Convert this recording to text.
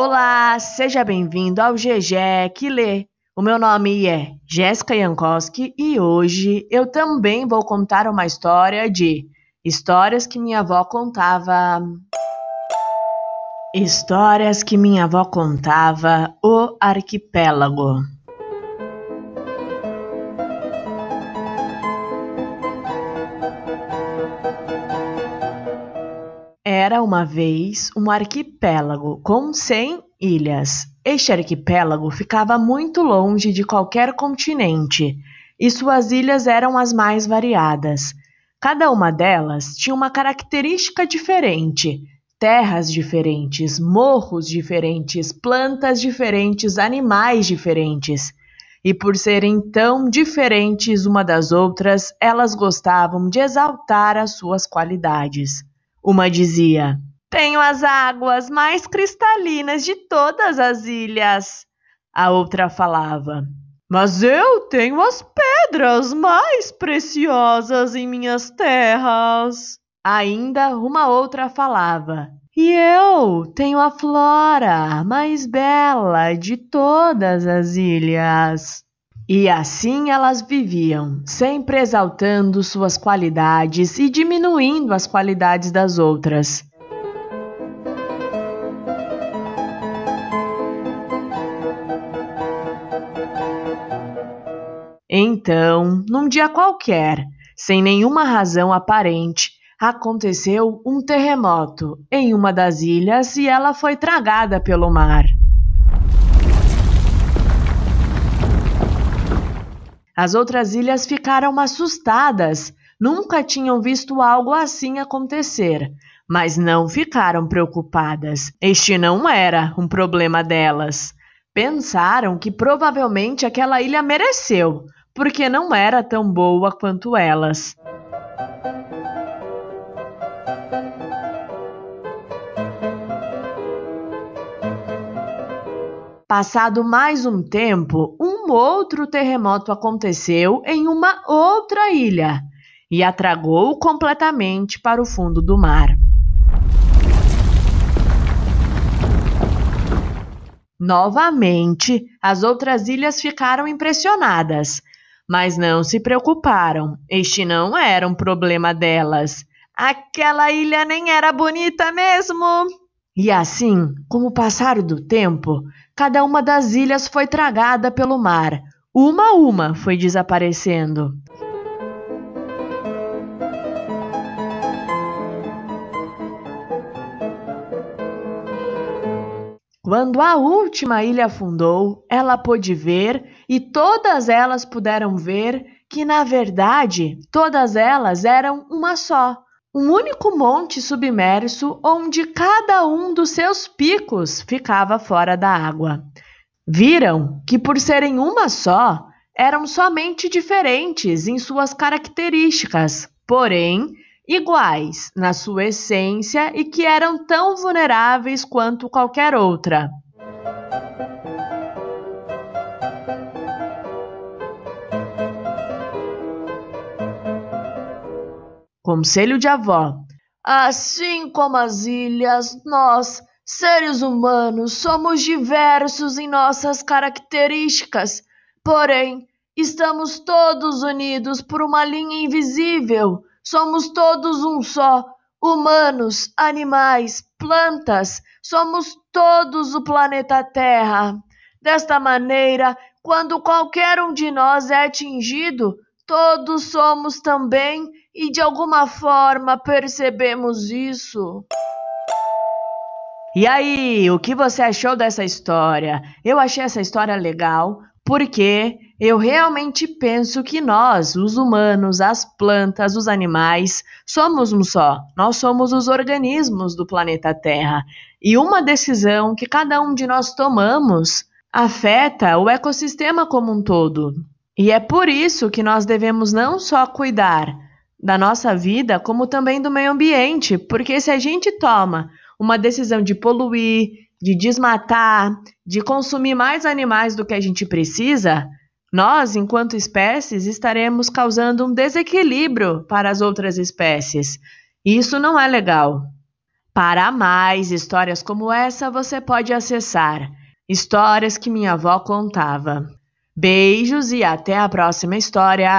Olá, seja bem-vindo ao GG que lê. O meu nome é Jéssica Jankowski e hoje eu também vou contar uma história de histórias que minha avó contava. Histórias que minha avó contava, o arquipélago. Era uma vez um arquipélago com 100 ilhas. Este arquipélago ficava muito longe de qualquer continente e suas ilhas eram as mais variadas. Cada uma delas tinha uma característica diferente: terras diferentes, morros diferentes, plantas diferentes, animais diferentes. E por serem tão diferentes uma das outras, elas gostavam de exaltar as suas qualidades. Uma dizia: Tenho as águas mais cristalinas de todas as ilhas. A outra falava: Mas eu tenho as pedras mais preciosas em minhas terras. Ainda uma outra falava: E eu tenho a flora mais bela de todas as ilhas. E assim elas viviam, sempre exaltando suas qualidades e diminuindo as qualidades das outras. Então, num dia qualquer, sem nenhuma razão aparente, aconteceu um terremoto em uma das ilhas e ela foi tragada pelo mar. As outras ilhas ficaram assustadas, nunca tinham visto algo assim acontecer, mas não ficaram preocupadas. Este não era um problema delas. Pensaram que provavelmente aquela ilha mereceu, porque não era tão boa quanto elas. Passado mais um tempo, um outro terremoto aconteceu em uma outra ilha e a tragou completamente para o fundo do mar. Novamente, as outras ilhas ficaram impressionadas, mas não se preocuparam. Este não era um problema delas. Aquela ilha nem era bonita mesmo. E assim, com o passar do tempo, cada uma das ilhas foi tragada pelo mar. Uma a uma foi desaparecendo. Quando a última ilha afundou, ela pôde ver e todas elas puderam ver que, na verdade, todas elas eram uma só um único monte submerso onde cada um dos seus picos ficava fora da água. Viram que, por serem uma só, eram somente diferentes em suas características, porém iguais na sua essência e que eram tão vulneráveis quanto qualquer outra. Conselho de avó. Assim como as ilhas, nós, seres humanos, somos diversos em nossas características, porém, estamos todos unidos por uma linha invisível. Somos todos um só, humanos, animais, plantas, somos todos o planeta Terra. Desta maneira, quando qualquer um de nós é atingido, todos somos também e de alguma forma percebemos isso. E aí, o que você achou dessa história? Eu achei essa história legal porque eu realmente penso que nós, os humanos, as plantas, os animais, somos um só. Nós somos os organismos do planeta Terra. E uma decisão que cada um de nós tomamos afeta o ecossistema como um todo. E é por isso que nós devemos não só cuidar da nossa vida, como também do meio ambiente, porque se a gente toma uma decisão de poluir, de desmatar, de consumir mais animais do que a gente precisa, nós, enquanto espécies, estaremos causando um desequilíbrio para as outras espécies. Isso não é legal. Para mais histórias como essa, você pode acessar Histórias que minha avó contava. Beijos e até a próxima história!